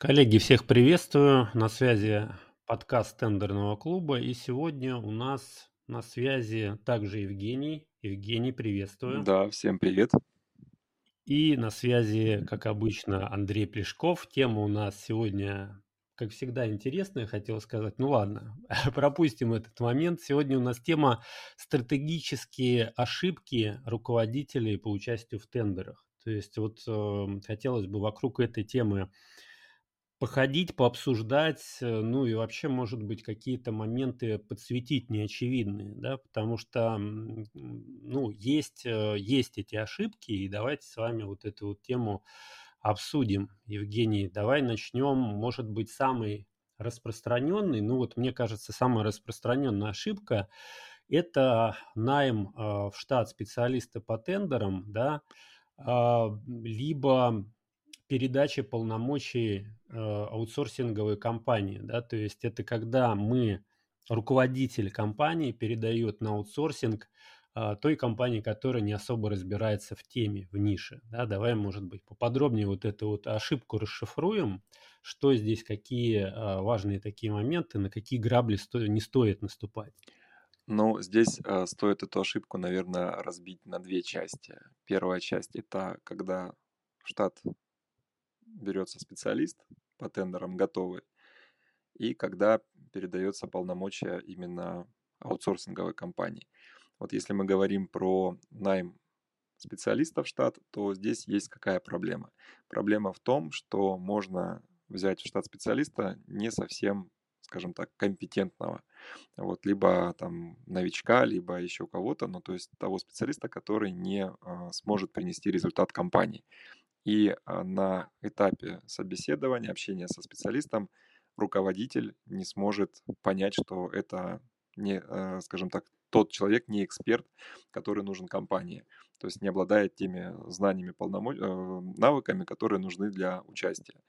Коллеги, всех приветствую. На связи подкаст тендерного клуба. И сегодня у нас на связи также Евгений. Евгений, приветствую. Да, всем привет. И на связи, как обычно, Андрей Плешков. Тема у нас сегодня, как всегда, интересная, хотел сказать. Ну ладно, пропустим этот момент. Сегодня у нас тема стратегические ошибки руководителей по участию в тендерах. То есть вот э, хотелось бы вокруг этой темы походить, пообсуждать, э, ну и вообще, может быть, какие-то моменты подсветить неочевидные, да, потому что, ну, есть, э, есть эти ошибки, и давайте с вами вот эту вот тему обсудим. Евгений, давай начнем, может быть, самый распространенный, ну вот мне кажется, самая распространенная ошибка – это найм э, в штат специалиста по тендерам, да, э, либо передача полномочий э, аутсорсинговой компании. Да? То есть это когда мы, руководитель компании, передает на аутсорсинг э, той компании, которая не особо разбирается в теме, в нише. Да? Давай, может быть, поподробнее вот эту вот ошибку расшифруем, что здесь, какие э, важные такие моменты, на какие грабли сто... не стоит наступать. Ну, здесь э, стоит эту ошибку, наверное, разбить на две части. Первая часть это когда штат берется специалист по тендерам готовый, и когда передается полномочия именно аутсорсинговой компании. Вот если мы говорим про найм специалистов в штат, то здесь есть какая проблема? Проблема в том, что можно взять в штат специалиста не совсем, скажем так, компетентного. Вот, либо там новичка, либо еще кого-то, ну то есть того специалиста, который не а, сможет принести результат компании. И а, на этапе собеседования, общения со специалистом, руководитель не сможет понять, что это не, а, скажем так, тот человек, не эксперт, который нужен компании. То есть не обладает теми знаниями, полномо... Э, навыками, которые нужны для участия.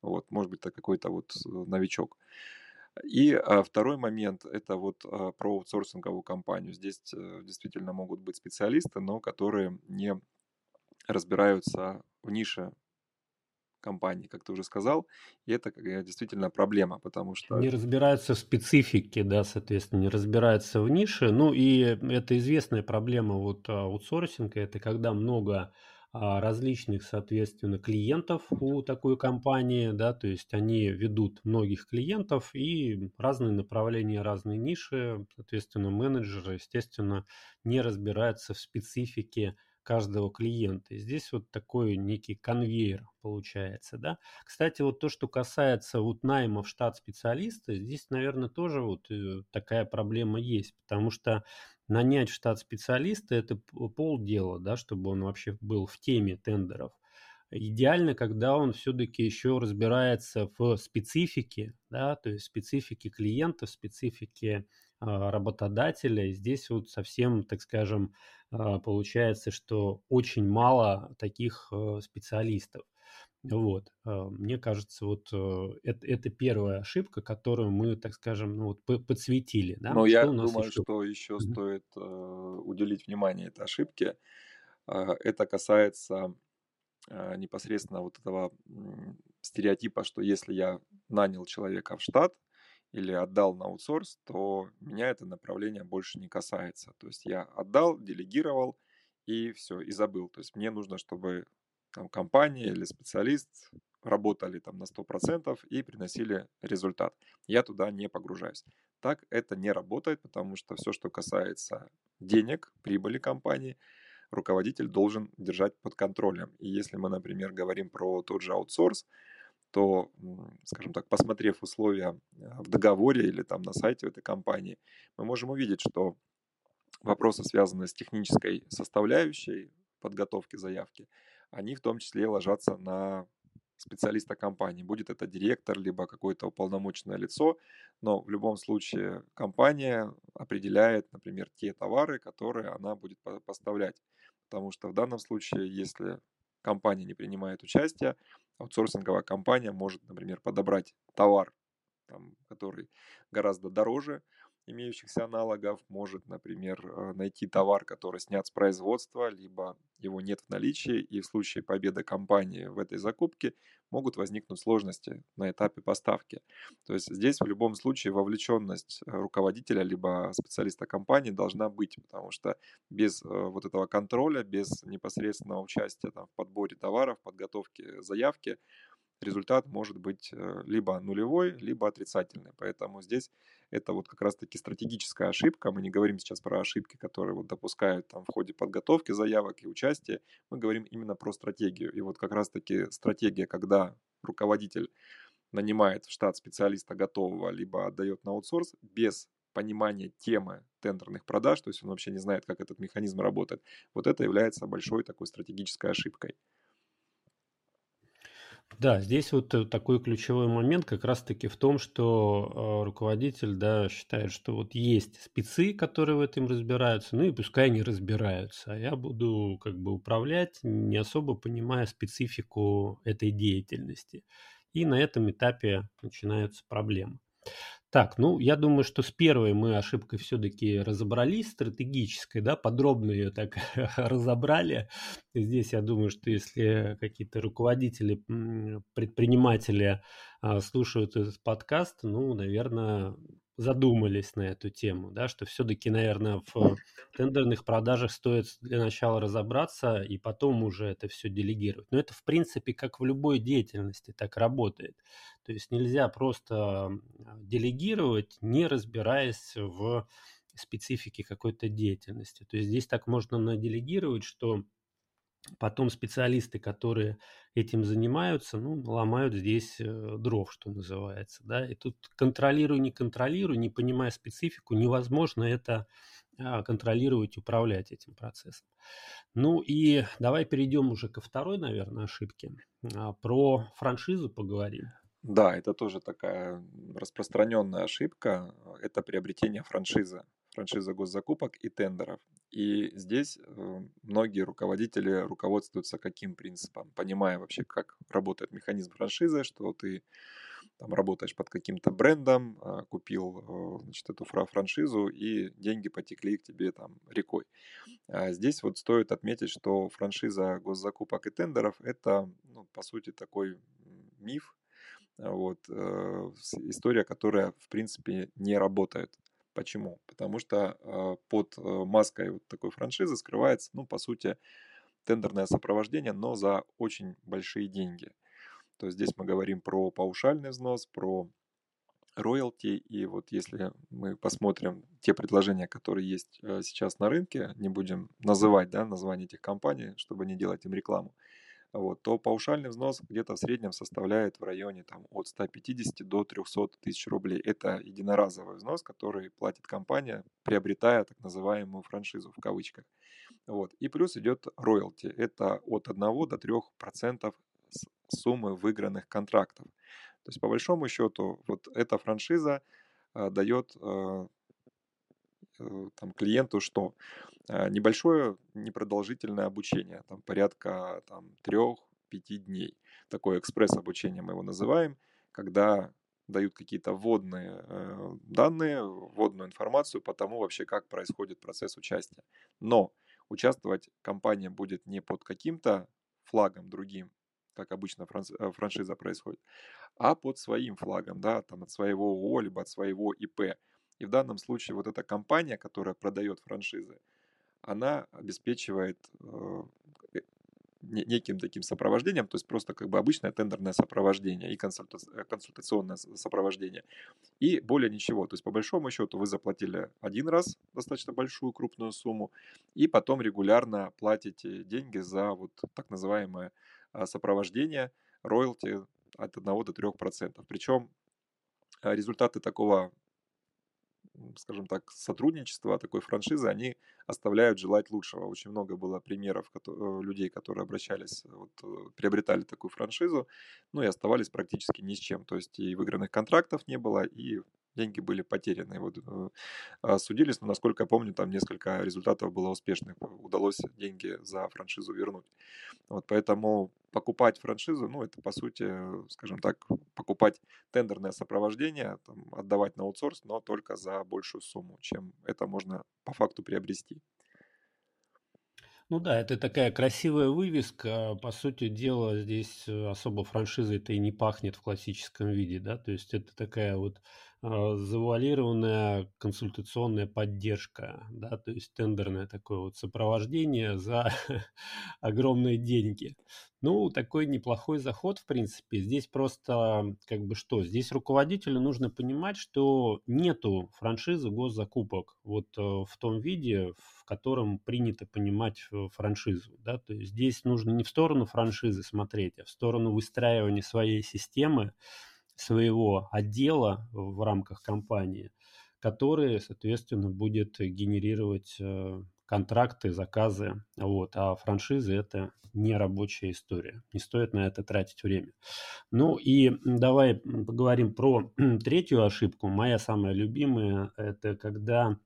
Вот, может быть, это какой-то вот э, новичок. И а, второй момент – это вот а, про аутсорсинговую компанию. Здесь действительно могут быть специалисты, но которые не разбираются в нише компании, как ты уже сказал, и это действительно проблема, потому что... Не разбираются в специфике, да, соответственно, не разбираются в нише, ну и это известная проблема вот аутсорсинга, это когда много а, различных, соответственно, клиентов у такой компании, да, то есть они ведут многих клиентов и разные направления, разные ниши, соответственно, менеджеры, естественно, не разбираются в специфике каждого клиента. И здесь вот такой некий конвейер получается, да. Кстати, вот то, что касается вот найма в штат специалиста, здесь, наверное, тоже вот э, такая проблема есть, потому что нанять в штат специалиста – это полдела, да, чтобы он вообще был в теме тендеров. Идеально, когда он все-таки еще разбирается в специфике, да, то есть специфике клиента, специфике работодателя. И здесь вот совсем, так скажем, а, получается, что очень мало таких э, специалистов. Вот, а, мне кажется, вот э, это, это первая ошибка, которую мы, так скажем, ну, вот подсветили. Да? Но что я думаю, еще? что еще mm-hmm. стоит э, уделить внимание этой ошибке. Э, это касается э, непосредственно вот этого э, стереотипа, что если я нанял человека в штат, или отдал на аутсорс, то меня это направление больше не касается. То есть я отдал, делегировал и все, и забыл. То есть мне нужно, чтобы там компания или специалист работали там на 100% и приносили результат. Я туда не погружаюсь. Так это не работает, потому что все, что касается денег, прибыли компании, руководитель должен держать под контролем. И если мы, например, говорим про тот же аутсорс, то, скажем так, посмотрев условия а, в договоре или там на сайте этой компании, мы можем увидеть, что вопросы, связанные с технической составляющей подготовки заявки, они в том числе ложатся на специалиста компании. Будет это директор, либо какое-то уполномоченное лицо, но в любом случае компания определяет, например, те товары, которые она будет поставлять. Потому что в данном случае, если компания не принимает участие, аутсорсинговая компания может, например, подобрать товар, там, который гораздо дороже, имеющихся аналогов, может, например, э, найти товар, который снят с производства, либо его нет в наличии, и в случае победы компании в этой закупке могут возникнуть сложности на этапе поставки. То есть здесь в любом случае вовлеченность э, руководителя либо специалиста компании должна быть, потому что без э, вот этого контроля, без непосредственного участия там, в подборе товаров, подготовке заявки, результат может быть либо нулевой, либо отрицательный. Поэтому здесь это вот как раз-таки стратегическая ошибка. Мы не говорим сейчас про ошибки, которые вот допускают там в ходе подготовки заявок и участия. Мы говорим именно про стратегию. И вот как раз-таки стратегия, когда руководитель нанимает в штат специалиста готового, либо отдает на аутсорс без понимания темы тендерных продаж, то есть он вообще не знает, как этот механизм работает, вот это является большой такой стратегической ошибкой. Да, здесь вот э, такой ключевой момент как раз-таки в том, что э, руководитель, да, считает, что вот есть спецы, которые в этом разбираются, ну и пускай они разбираются, а я буду как бы управлять, не особо понимая специфику этой деятельности. И на этом этапе начинаются проблемы. Так, ну, я думаю, что с первой мы ошибкой все-таки разобрались, стратегической, да, подробно ее так разобрали. Здесь я думаю, что если какие-то руководители, предприниматели а, слушают этот подкаст, ну, наверное, задумались на эту тему, да, что все-таки, наверное, в тендерных продажах стоит для начала разобраться и потом уже это все делегировать. Но это, в принципе, как в любой деятельности так работает. То есть нельзя просто делегировать, не разбираясь в специфике какой-то деятельности. То есть здесь так можно наделегировать, что Потом специалисты, которые этим занимаются, ну, ломают здесь э, дров, что называется, да, и тут контролируй, не контролируй, не понимая специфику, невозможно это а, контролировать, управлять этим процессом. Ну и давай перейдем уже ко второй, наверное, ошибке. А, про франшизу поговорим. Да, это тоже такая распространенная ошибка. Это приобретение франшизы франшиза госзакупок и тендеров. И здесь э, многие руководители руководствуются каким принципом, понимая вообще, как работает механизм франшизы, что ты там работаешь под каким-то брендом, а, купил э, значит, эту франшизу, и деньги потекли к тебе там рекой. А здесь вот стоит отметить, что франшиза госзакупок и тендеров – это, ну, по сути, такой миф, вот, э, история, которая, в принципе, не работает. Почему? Потому что э, под э, маской вот такой франшизы скрывается, ну, по сути, тендерное сопровождение, но за очень большие деньги. То есть здесь мы говорим про паушальный взнос, про роялти, и вот если мы посмотрим те предложения, которые есть э, сейчас на рынке, не будем называть да, название этих компаний, чтобы не делать им рекламу, вот, то паушальный взнос где-то в среднем составляет в районе там, от 150 до 300 тысяч рублей. Это единоразовый взнос, который платит компания, приобретая так называемую франшизу в кавычках. Вот. И плюс идет роялти. Это от 1 до 3 процентов суммы выигранных контрактов. То есть по большому счету вот эта франшиза э, дает э, там, клиенту что? Э, небольшое непродолжительное обучение, там порядка там, 3-5 дней. Такое экспресс-обучение мы его называем, когда дают какие-то вводные э, данные, вводную информацию по тому вообще, как происходит процесс участия. Но участвовать компания будет не под каким-то флагом другим, как обычно э, франшиза происходит, а под своим флагом, да, там от своего ООО, либо от своего ИП. И в данном случае вот эта компания, которая продает франшизы, она обеспечивает э, э, неким таким сопровождением, то есть просто как бы обычное тендерное сопровождение и э, консультационное сопровождение. И более ничего. То есть по большому счету вы заплатили один раз достаточно большую крупную сумму, и потом регулярно платите деньги за вот так называемое а, сопровождение, роялти от 1 до 3%. Причем результаты такого скажем так, сотрудничества, такой франшизы, они оставляют желать лучшего. Очень много было примеров э, людей, которые обращались, вот, э, приобретали такую франшизу, ну и оставались практически ни с чем. То есть и выигранных контрактов не было, и деньги были потеряны. Вот э, а, судились, но, насколько я помню, там несколько результатов было успешных. Удалось деньги за франшизу вернуть. Вот поэтому покупать франшизу, ну, это, по сути, скажем так, покупать тендерное сопровождение, там, отдавать на аутсорс, но только за большую сумму, чем это можно по факту приобрести. Ну да, это такая красивая вывеска. По сути дела, здесь э, особо франшизой-то и не пахнет в классическом виде, да, то есть это такая вот завуалированная консультационная поддержка, да, то есть тендерное такое вот сопровождение за огромные деньги. Ну, такой неплохой заход, в принципе. Здесь просто, как бы что, здесь руководителю нужно понимать, что нету франшизы госзакупок вот э, в том виде, в котором принято понимать э, франшизу, да, то есть здесь нужно не в сторону франшизы смотреть, а в сторону выстраивания своей системы, своего отдела в рамках компании, который, соответственно, будет генерировать э, контракты, заказы. Вот. А франшизы – это не рабочая история. Не стоит на это тратить время. Ну и давай поговорим про третью ошибку. Моя самая любимая – это когда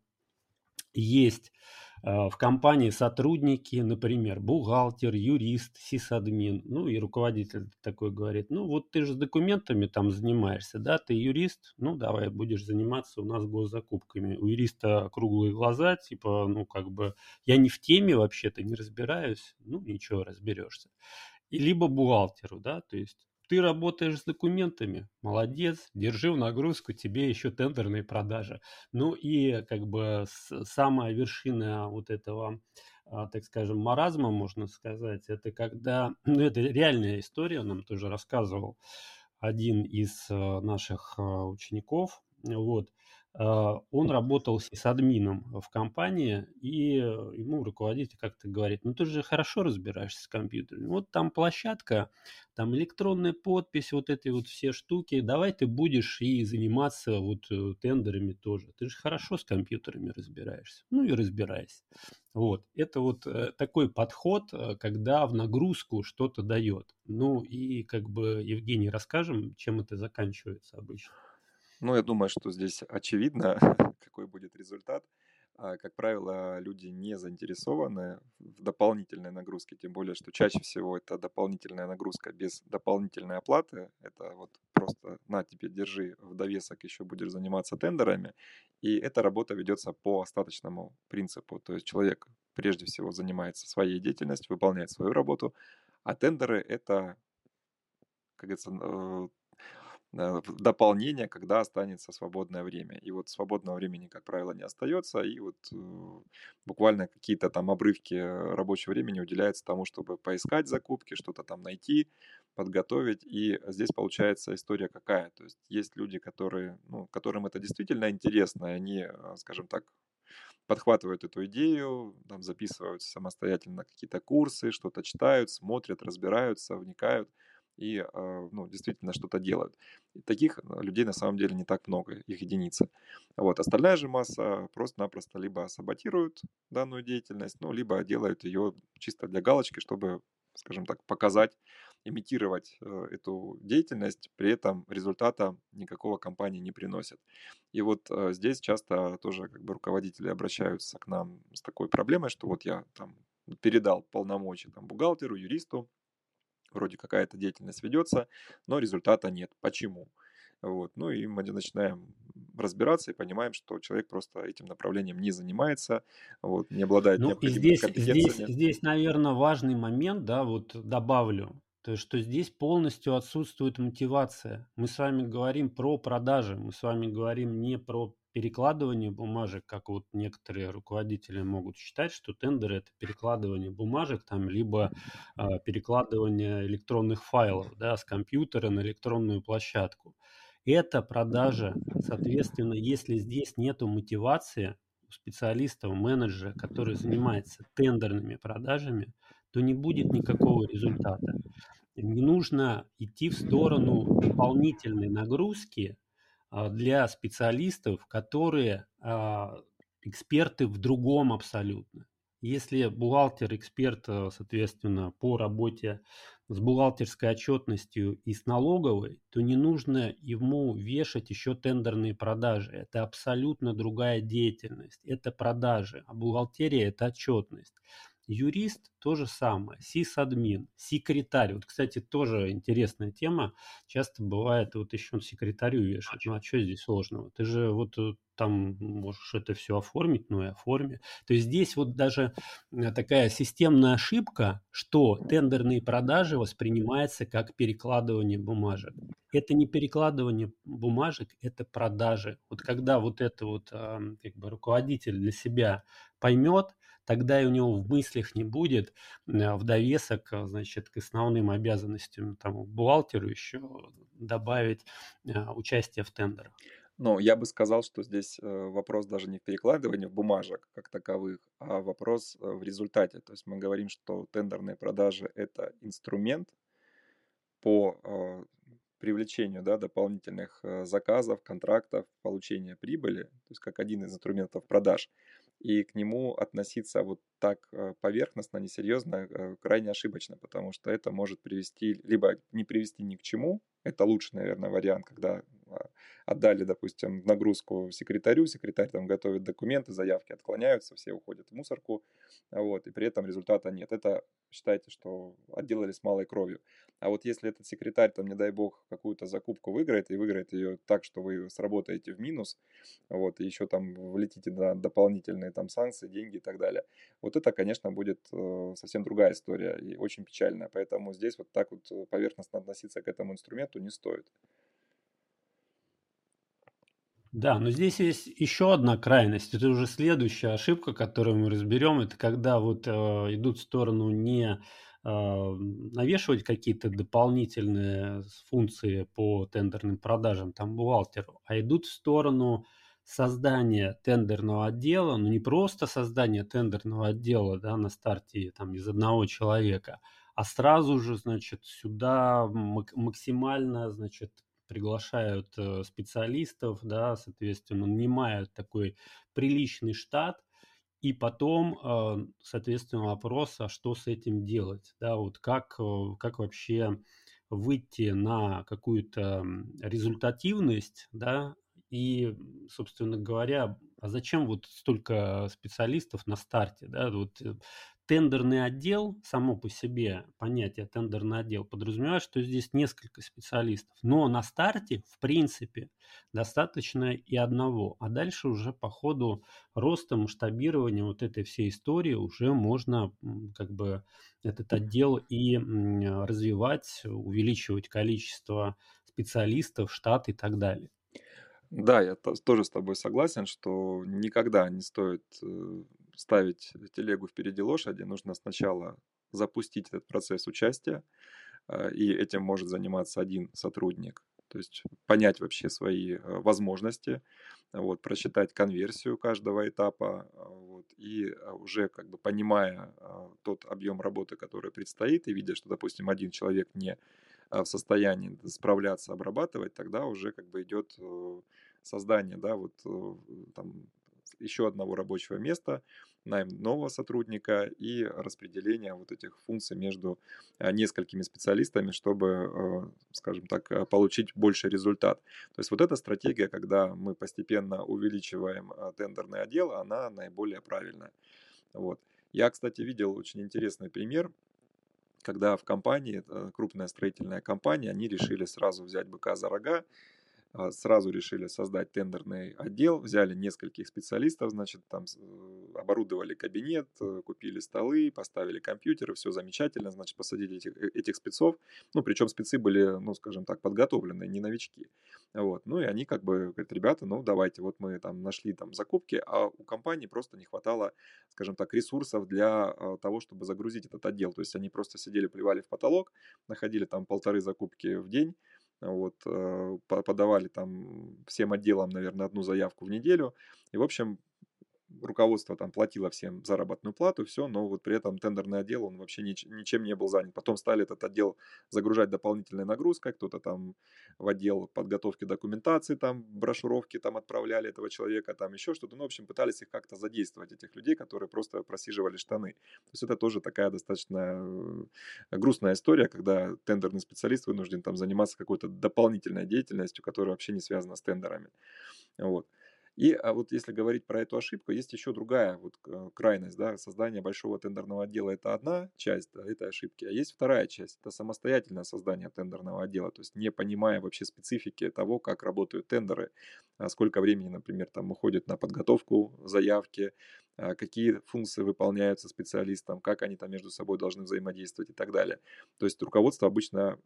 есть в компании сотрудники, например, бухгалтер, юрист, сисадмин, ну и руководитель такой говорит, ну вот ты же с документами там занимаешься, да, ты юрист, ну давай будешь заниматься у нас госзакупками. У юриста круглые глаза, типа, ну как бы я не в теме вообще-то, не разбираюсь, ну ничего, разберешься. И либо бухгалтеру, да, то есть ты работаешь с документами, молодец, держи в нагрузку, тебе еще тендерные продажи. Ну и как бы самая вершина вот этого, а, так скажем, маразма, можно сказать, это когда, ну это реальная история, нам тоже рассказывал один из а, наших а, учеников, вот, он работал с админом в компании, и ему руководитель как-то говорит, ну ты же хорошо разбираешься с компьютерами, вот там площадка, там электронная подпись, вот эти вот все штуки, давай ты будешь и заниматься вот э, тендерами тоже, ты же хорошо с компьютерами разбираешься, ну и разбирайся. Вот, это вот э, такой подход, э, когда в нагрузку что-то дает. Ну и как бы, Евгений, расскажем, чем это заканчивается обычно. Ну, я думаю, что здесь очевидно, какой будет результат. А, как правило, люди не заинтересованы в дополнительной нагрузке, тем более, что чаще всего это дополнительная нагрузка без дополнительной оплаты. Это вот просто на тебе держи в довесок, еще будешь заниматься тендерами. И эта работа ведется по остаточному принципу. То есть человек прежде всего занимается своей деятельностью, выполняет свою работу, а тендеры это, как говорится, э, дополнение, когда останется свободное время. И вот свободного времени, как правило, не остается, и вот э, буквально какие-то там обрывки рабочего времени уделяются тому, чтобы поискать закупки, что-то там найти, подготовить. И здесь получается история какая? То есть есть люди, которые, ну, которым это действительно интересно, и они, э, скажем так, подхватывают эту идею, там записывают самостоятельно какие-то курсы, что-то читают, смотрят, разбираются, вникают – и а, ну, действительно что-то делают. И таких а, людей на самом деле не так много, их единицы. Вот. Остальная же масса просто-напросто либо саботируют данную деятельность, ну, либо делают ее чисто для галочки, чтобы, скажем так, показать, имитировать э, эту деятельность, при этом результата никакого компания не приносит. И вот э, здесь часто тоже как бы руководители обращаются к нам с такой проблемой, что вот я там передал полномочия там, бухгалтеру, юристу, вроде какая-то деятельность ведется, но результата нет. Почему? Вот. Ну и мы начинаем разбираться и понимаем, что человек просто этим направлением не занимается, вот, не обладает ну, и здесь, здесь, здесь, наверное, важный момент, да, вот добавлю, то есть, что здесь полностью отсутствует мотивация. Мы с вами говорим про продажи, мы с вами говорим не про перекладывание бумажек, как вот некоторые руководители могут считать, что тендеры это перекладывание бумажек, там, либо э, перекладывание электронных файлов да, с компьютера на электронную площадку. Это продажа. Соответственно, если здесь нет мотивации у специалиста, у менеджера, который занимается тендерными продажами, то не будет никакого результата. Не нужно идти в сторону дополнительной нагрузки, а, для специалистов, которые а, эксперты в другом абсолютно. Если бухгалтер эксперт, э, соответственно, по работе с бухгалтерской отчетностью и с налоговой, то не нужно ему вешать еще тендерные продажи. Это абсолютно другая деятельность. Это продажи, а бухгалтерия – это отчетность. Юрист – то же самое, сисадмин, секретарь. Вот, кстати, тоже интересная тема. Часто бывает, вот еще секретарю вешают. Ну, а что здесь сложного? Ты же вот э, там можешь это все оформить, ну и оформи. То есть здесь вот даже э, такая системная ошибка, что тендерные продажи воспринимаются как перекладывание бумажек. Это не перекладывание бумажек, это продажи. Вот когда вот это вот как бы руководитель для себя поймет, тогда и у него в мыслях не будет э, в довесок, э, значит, к основным обязанностям там, бухгалтеру еще добавить э, участие в тендерах. Ну, я бы сказал, что здесь вопрос даже не в перекладывании в бумажек как таковых, а вопрос в результате. То есть мы говорим, что тендерные продажи – это инструмент по привлечению да, дополнительных заказов, контрактов, получения прибыли, то есть как один из инструментов продаж – и к нему относиться вот так э, поверхностно, несерьезно, э, крайне ошибочно, потому что это может привести, либо не привести ни к чему, это лучший, наверное, вариант, когда отдали, допустим, нагрузку секретарю, секретарь там готовит документы, заявки отклоняются, все уходят в мусорку, вот, и при этом результата нет. Это считайте, что отделали с малой кровью. А вот если этот секретарь, там, не дай бог, какую-то закупку выиграет, и выиграет ее так, что вы сработаете в минус, вот, и еще там влетите на дополнительные там санкции, деньги и так далее, вот это, конечно, будет э, совсем другая история и очень печальная. Поэтому здесь вот так вот э, поверхностно относиться к этому инструменту не стоит. Да, но здесь есть еще одна крайность. Это уже следующая ошибка, которую мы разберем. Это когда вот э, идут в сторону не э, навешивать какие-то дополнительные функции по тендерным продажам там бухгалтеру, а идут в сторону создания тендерного отдела, ну не просто создание тендерного отдела да, на старте там, из одного человека, а сразу же, значит, сюда максимально, значит, приглашают э, специалистов, да, соответственно, нанимают такой приличный штат, и потом, э, соответственно, вопрос, а что с этим делать, да, вот как, э, как вообще выйти на какую-то результативность, да, и, собственно говоря, а зачем вот столько специалистов на старте, да, вот тендерный отдел, само по себе понятие тендерный отдел подразумевает, что здесь несколько специалистов. Но на старте, в принципе, достаточно и одного. А дальше уже по ходу роста, масштабирования вот этой всей истории уже можно как бы этот отдел и развивать, увеличивать количество специалистов, штат и так далее. Да, я тоже с тобой согласен, что никогда не стоит э, ставить телегу впереди лошади, нужно сначала запустить этот процесс участия, а, и этим может заниматься один сотрудник. То есть понять вообще свои э, возможности, вот, просчитать конверсию каждого этапа, а, вот, и а, уже как бы понимая тот объем работы, который предстоит, и видя, что, допустим, один человек не в состоянии справляться, обрабатывать, тогда уже как бы идет э, создание, да, вот э, там еще одного рабочего места, найм нового сотрудника и распределение вот этих функций между э, несколькими специалистами, чтобы, э, скажем так, э, получить больше результат. То есть вот эта стратегия, когда мы постепенно увеличиваем тендерный отдел, она наиболее правильная. Вот. Я, кстати, видел очень интересный пример, когда в компании, крупная строительная компания, они решили сразу взять быка за рога а, сразу решили создать тендерный отдел, взяли нескольких специалистов, значит, там э, оборудовали кабинет, э, купили столы, поставили компьютеры, все замечательно, значит, посадили этих, э, этих спецов, ну, причем спецы были, ну, скажем так, подготовленные, не новички, вот, ну, и они как бы говорят, ребята, ну, давайте, вот мы там нашли там закупки, а у компании просто не хватало, скажем так, ресурсов для того, чтобы загрузить этот отдел, то есть они просто сидели, плевали в потолок, находили там полторы закупки в день, вот, э, подавали там всем отделам, наверное, одну заявку в неделю. И, в общем, руководство там платило всем заработную плату, все, но вот при этом тендерный отдел, он вообще нич- ничем не был занят. Потом стали этот отдел загружать дополнительной нагрузкой, кто-то там в отдел подготовки документации, там брошюровки там отправляли этого человека, там еще что-то, ну, в общем, пытались их как-то задействовать, этих людей, которые просто просиживали штаны. То есть это тоже такая достаточно э, грустная история, когда тендерный специалист вынужден там заниматься какой-то дополнительной деятельностью, которая вообще не связана с тендерами. Вот. И а вот если говорить про эту ошибку, есть еще другая вот э, крайность, да, создание большого тендерного отдела это одна часть да, этой ошибки, а есть вторая часть, это самостоятельное создание тендерного отдела, то есть не понимая вообще специфики того, как работают тендеры, а сколько времени, например, там уходит на подготовку заявки, а какие функции выполняются специалистам, как они там между собой должны взаимодействовать и так далее. То есть руководство обычно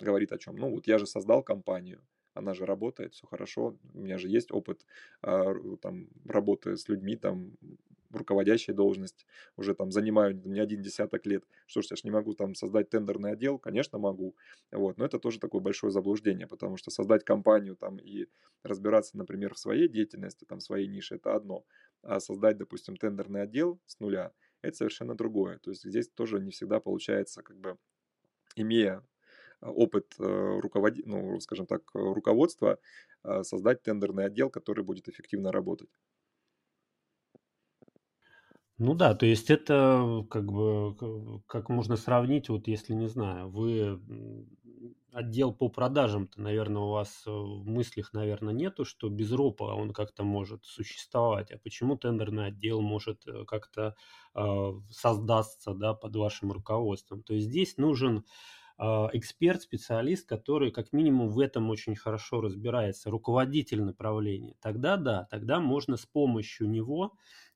говорит о чем? Ну вот я же создал компанию, она же работает, все хорошо, у меня же есть опыт а, там, работы с людьми, там, руководящая должность, уже там занимаю не один десяток лет. Что ж, я ж не могу там создать тендерный отдел? Конечно, могу. Вот, но это тоже такое большое заблуждение, потому что создать компанию там и разбираться, например, в своей деятельности, там, в своей нише, это одно. А создать, допустим, тендерный отдел с нуля, это совершенно другое. То есть здесь тоже не всегда получается, как бы, имея опыт э, руководи... ну, скажем так, руководства э, создать тендерный отдел, который будет эффективно работать. Ну да, то есть это как бы как можно сравнить, вот если не знаю, вы отдел по продажам-то, наверное, у вас в мыслях, наверное, нету, что без ропа он как-то может существовать, а почему тендерный отдел может э, как-то э, создаться, да, под вашим руководством. То есть здесь нужен эксперт, специалист, который как минимум в этом очень хорошо разбирается, руководитель направления, тогда да, тогда можно с помощью него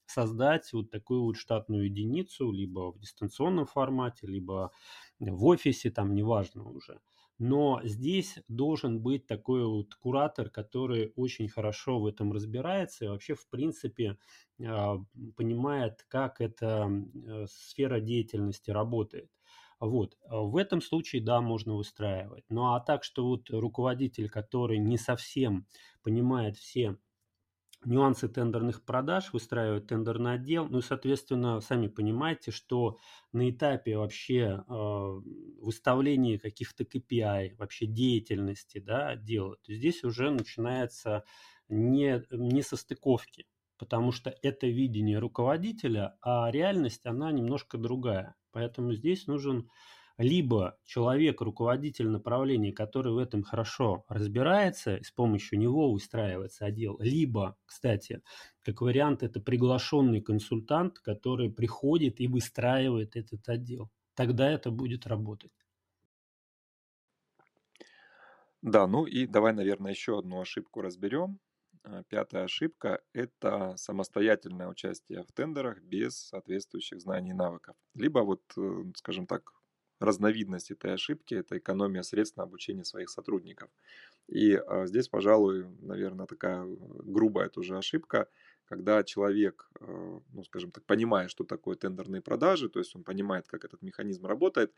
создать вот такую вот штатную единицу, либо в дистанционном формате, либо в офисе, там неважно уже. Но здесь должен быть такой вот куратор, который очень хорошо в этом разбирается и вообще, в принципе, а, понимает, как эта э, сфера деятельности работает. Вот. А в этом случае, да, можно выстраивать. Ну а так, что вот руководитель, который не совсем понимает все нюансы тендерных продаж, выстраивает тендерный отдел. Ну и, соответственно, сами понимаете, что на этапе вообще э, выставления каких-то KPI, вообще деятельности да, отдела, то здесь уже начинается не, не состыковки, потому что это видение руководителя, а реальность, она немножко другая. Поэтому здесь нужен либо человек, руководитель направления, который в этом хорошо разбирается, и с помощью него выстраивается отдел, либо, кстати, как вариант, это приглашенный консультант, который приходит и выстраивает этот отдел. Тогда это будет работать. Да, ну и давай, наверное, еще одну ошибку разберем. А, пятая ошибка– это самостоятельное участие в тендерах без соответствующих знаний и навыков. Либо вот, э, скажем так, разновидность этой ошибки – это экономия средств на обучение своих сотрудников. И а, здесь, пожалуй, наверное, такая грубая тоже ошибка, когда человек, э, ну, скажем так, понимает, что такое тендерные продажи, то есть он понимает, как этот механизм работает,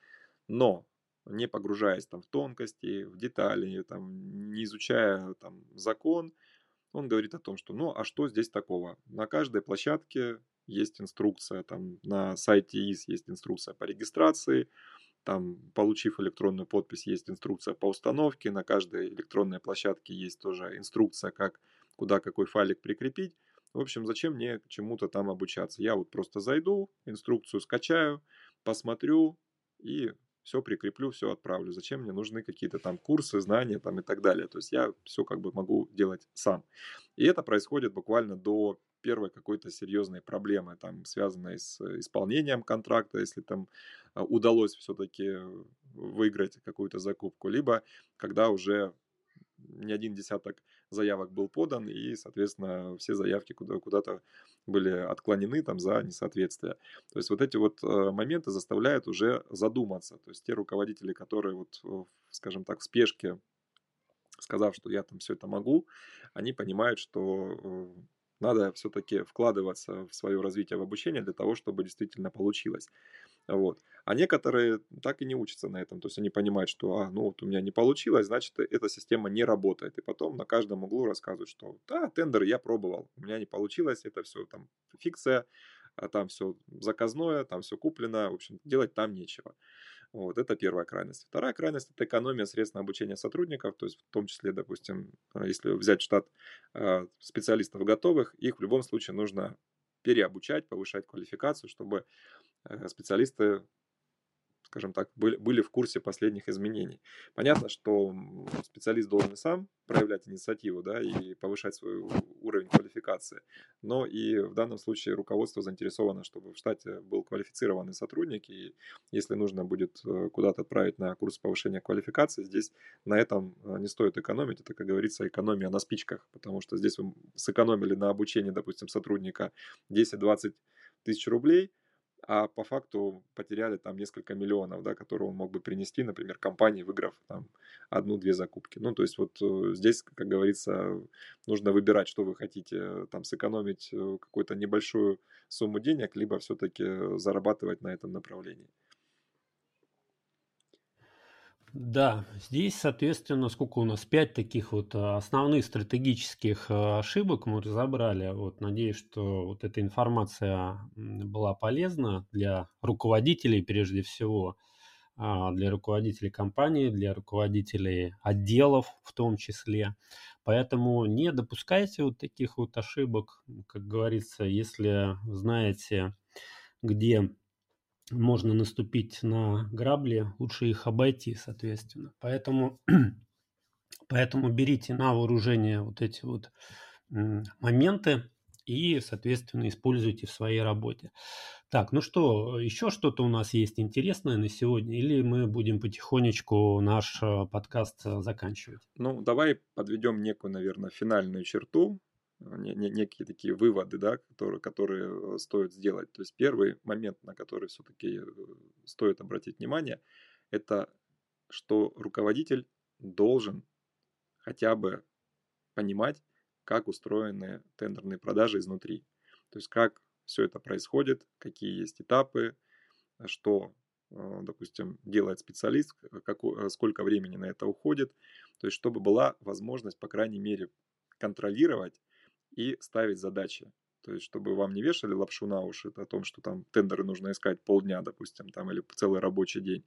но не погружаясь там в тонкости, в детали, там, не изучая там закон, он говорит о том, что ну а что здесь такого? На каждой площадке есть инструкция, там на сайте ИС есть инструкция по регистрации, там, получив электронную подпись, есть инструкция по установке, на каждой электронной площадке есть тоже инструкция, как куда какой файлик прикрепить. В общем, зачем мне чему-то там обучаться? Я вот просто зайду, инструкцию скачаю, посмотрю и все прикреплю, все отправлю. Зачем мне нужны какие-то там курсы, знания там и так далее. То есть я все как бы могу делать сам. И это происходит буквально до первой какой-то серьезной проблемы, там, связанной с исполнением контракта, если там а, удалось все-таки выиграть какую-то закупку, либо когда уже не один десяток заявок был подан, и, соответственно, все заявки куда- куда-то были отклонены там за несоответствие. То есть вот эти вот э, моменты заставляют уже задуматься. То есть те руководители, которые вот, скажем так, в спешке, сказав, что я там все это могу, они понимают, что э, надо все-таки вкладываться в свое развитие в обучение для того, чтобы действительно получилось. Вот. А некоторые так и не учатся на этом. То есть они понимают, что, а, ну вот у меня не получилось, значит, эта система не работает. И потом на каждом углу рассказывают, что, да, тендер я пробовал, у меня не получилось, это все там фикция, а там все заказное, там все куплено, в общем, делать там нечего. Вот, это первая крайность. Вторая крайность – это экономия средств на обучение сотрудников, то есть в том числе, допустим, а, если взять штат а, специалистов готовых, их в любом случае нужно переобучать, повышать квалификацию, чтобы э, специалисты скажем так, были, были в курсе последних изменений. Понятно, что специалист должен сам проявлять инициативу да, и повышать уровень квалификации, но и в данном случае руководство заинтересовано, чтобы в штате был квалифицированный сотрудник, и если нужно будет э, куда-то отправить на курс повышения квалификации, здесь на этом э, не стоит экономить, это, как говорится, экономия на спичках, потому что здесь вы сэкономили на обучении, допустим, сотрудника 10-20 тысяч рублей – а по факту потеряли там несколько миллионов, да, которые он мог бы принести, например, компании, выиграв там одну-две закупки. Ну, то есть вот э, здесь, как говорится, нужно выбирать, что вы хотите, там сэкономить э, какую-то небольшую сумму денег, либо все-таки зарабатывать на этом направлении. Да, здесь, соответственно, сколько у нас? Пять таких вот а, основных стратегических а, ошибок мы разобрали. Вот, надеюсь, что вот эта информация была полезна для руководителей прежде всего, а, для руководителей компании, для руководителей отделов в том числе. Поэтому не допускайте вот таких вот ошибок. Как говорится, если знаете, где можно наступить на грабли, лучше их обойти, соответственно. Поэтому, поэтому берите на вооружение вот эти вот моменты и, соответственно, используйте в своей работе. Так, ну что, еще что-то у нас есть интересное на сегодня, или мы будем потихонечку наш э, подкаст э, заканчивать? Ну, давай подведем некую, наверное, финальную черту некие такие выводы, да, которые, которые э, стоит сделать. То есть первый момент, на который все-таки э, стоит обратить внимание, это что руководитель должен хотя бы понимать, как устроены тендерные продажи изнутри. То есть как все это происходит, какие есть этапы, что, э, допустим, делает специалист, какое, сколько времени на это уходит. То есть чтобы была возможность, по крайней мере, контролировать и ставить задачи. То есть, чтобы вам не вешали лапшу на уши о том, что там тендеры нужно искать полдня, допустим, там, или целый рабочий день.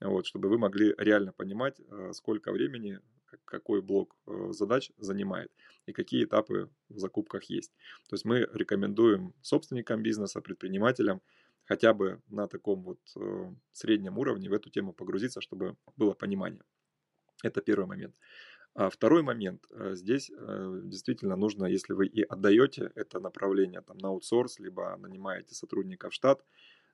Вот, чтобы вы могли реально понимать, э, сколько времени какой блок э, задач занимает и какие этапы в закупках есть. То есть мы рекомендуем собственникам бизнеса, предпринимателям хотя бы на таком вот э, среднем уровне в эту тему погрузиться, чтобы было понимание. Это первый момент. А второй момент. Э, здесь э, действительно нужно, если вы и отдаете это направление там, на аутсорс, либо нанимаете сотрудника в штат,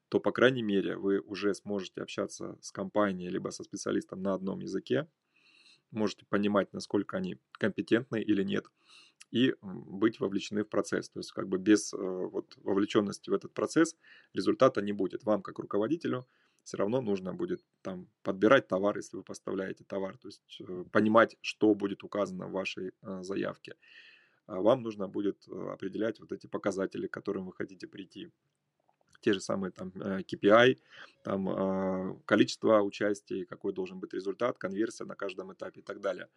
то, по крайней мере, вы уже сможете общаться с компанией, либо со специалистом на одном языке, можете понимать, насколько они компетентны или нет, и быть вовлечены в процесс. То есть как бы без э, вот, вовлеченности в этот процесс результата не будет. Вам, как руководителю, все равно нужно будет там подбирать товар, если вы поставляете товар, то есть э, понимать, что будет указано в вашей э, заявке. А вам нужно будет э, определять вот эти показатели, к которым вы хотите прийти. Те же самые там KPI, там количество участий, какой должен быть результат, конверсия на каждом этапе и так далее.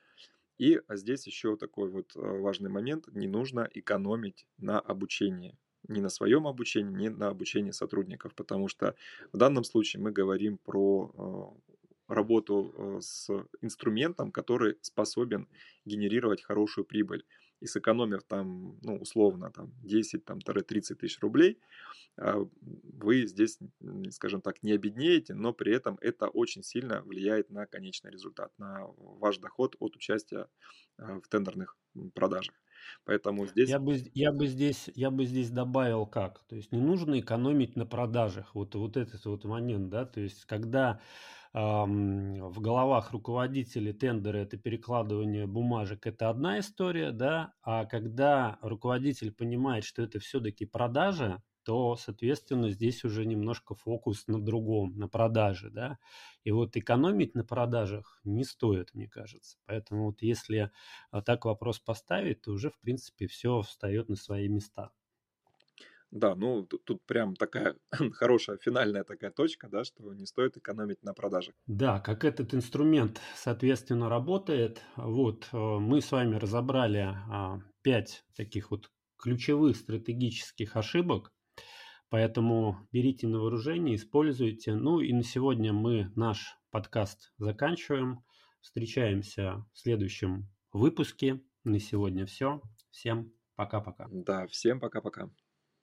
И здесь еще такой вот важный момент, не нужно экономить на обучении ни на своем обучении, ни на обучении сотрудников, потому что в данном случае мы говорим про э, работу э, с инструментом, который способен генерировать хорошую прибыль. И сэкономив там, ну, условно, там 10 там, 30 тысяч рублей, а, вы здесь, скажем так, не обеднеете, но при этом это очень сильно влияет на конечный результат, на ваш доход от участия в тендерных продажах. Поэтому здесь... Я бы, я бы здесь, я бы здесь добавил как. То есть не нужно экономить на продажах. Вот, вот этот вот момент, да. То есть когда в головах руководителей тендеры это перекладывание бумажек, это одна история, да. А когда руководитель понимает, что это все-таки продажа, то, соответственно, здесь уже немножко фокус на другом, на продаже, да. И вот экономить на продажах не стоит, мне кажется. Поэтому вот если так вопрос поставить, то уже, в принципе, все встает на свои места. Да, ну тут, тут прям такая хорошая финальная такая точка, да, что не стоит экономить на продажах. Да, как этот инструмент, соответственно, работает. Вот э, мы с вами разобрали а, пять таких вот ключевых стратегических ошибок, поэтому берите на вооружение, используйте. Ну и на сегодня мы наш подкаст заканчиваем. Встречаемся в следующем выпуске. На сегодня все. Всем пока-пока. Да, всем пока-пока.